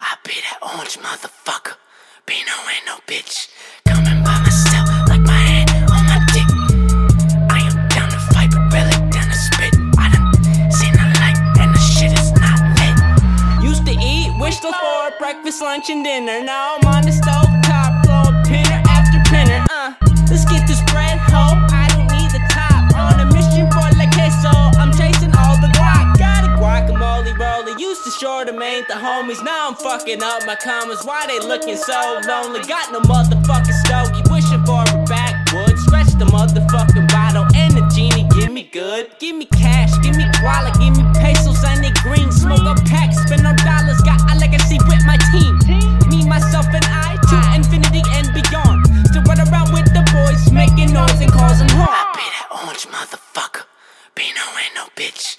I be that orange motherfucker. Be no ain't no bitch. breakfast, lunch, and dinner. Now I'm on the stove top, blow pinner after pinner. Uh, let's get this bread home. I don't need the top. On a mission for la queso, I'm chasing all the guac. Got a guacamole roller, used to short them, ain't the homies. Now I'm fucking up my commas. Why they looking so lonely? Got no motherfucking stogie, wishing for a backwoods. Stretch the motherfucking bottle, and the genie give me good. Give me cash, give me guala, give me pesos, and they green. Smoke a pack, spin much, motherfucker. Bino ain't no bitch.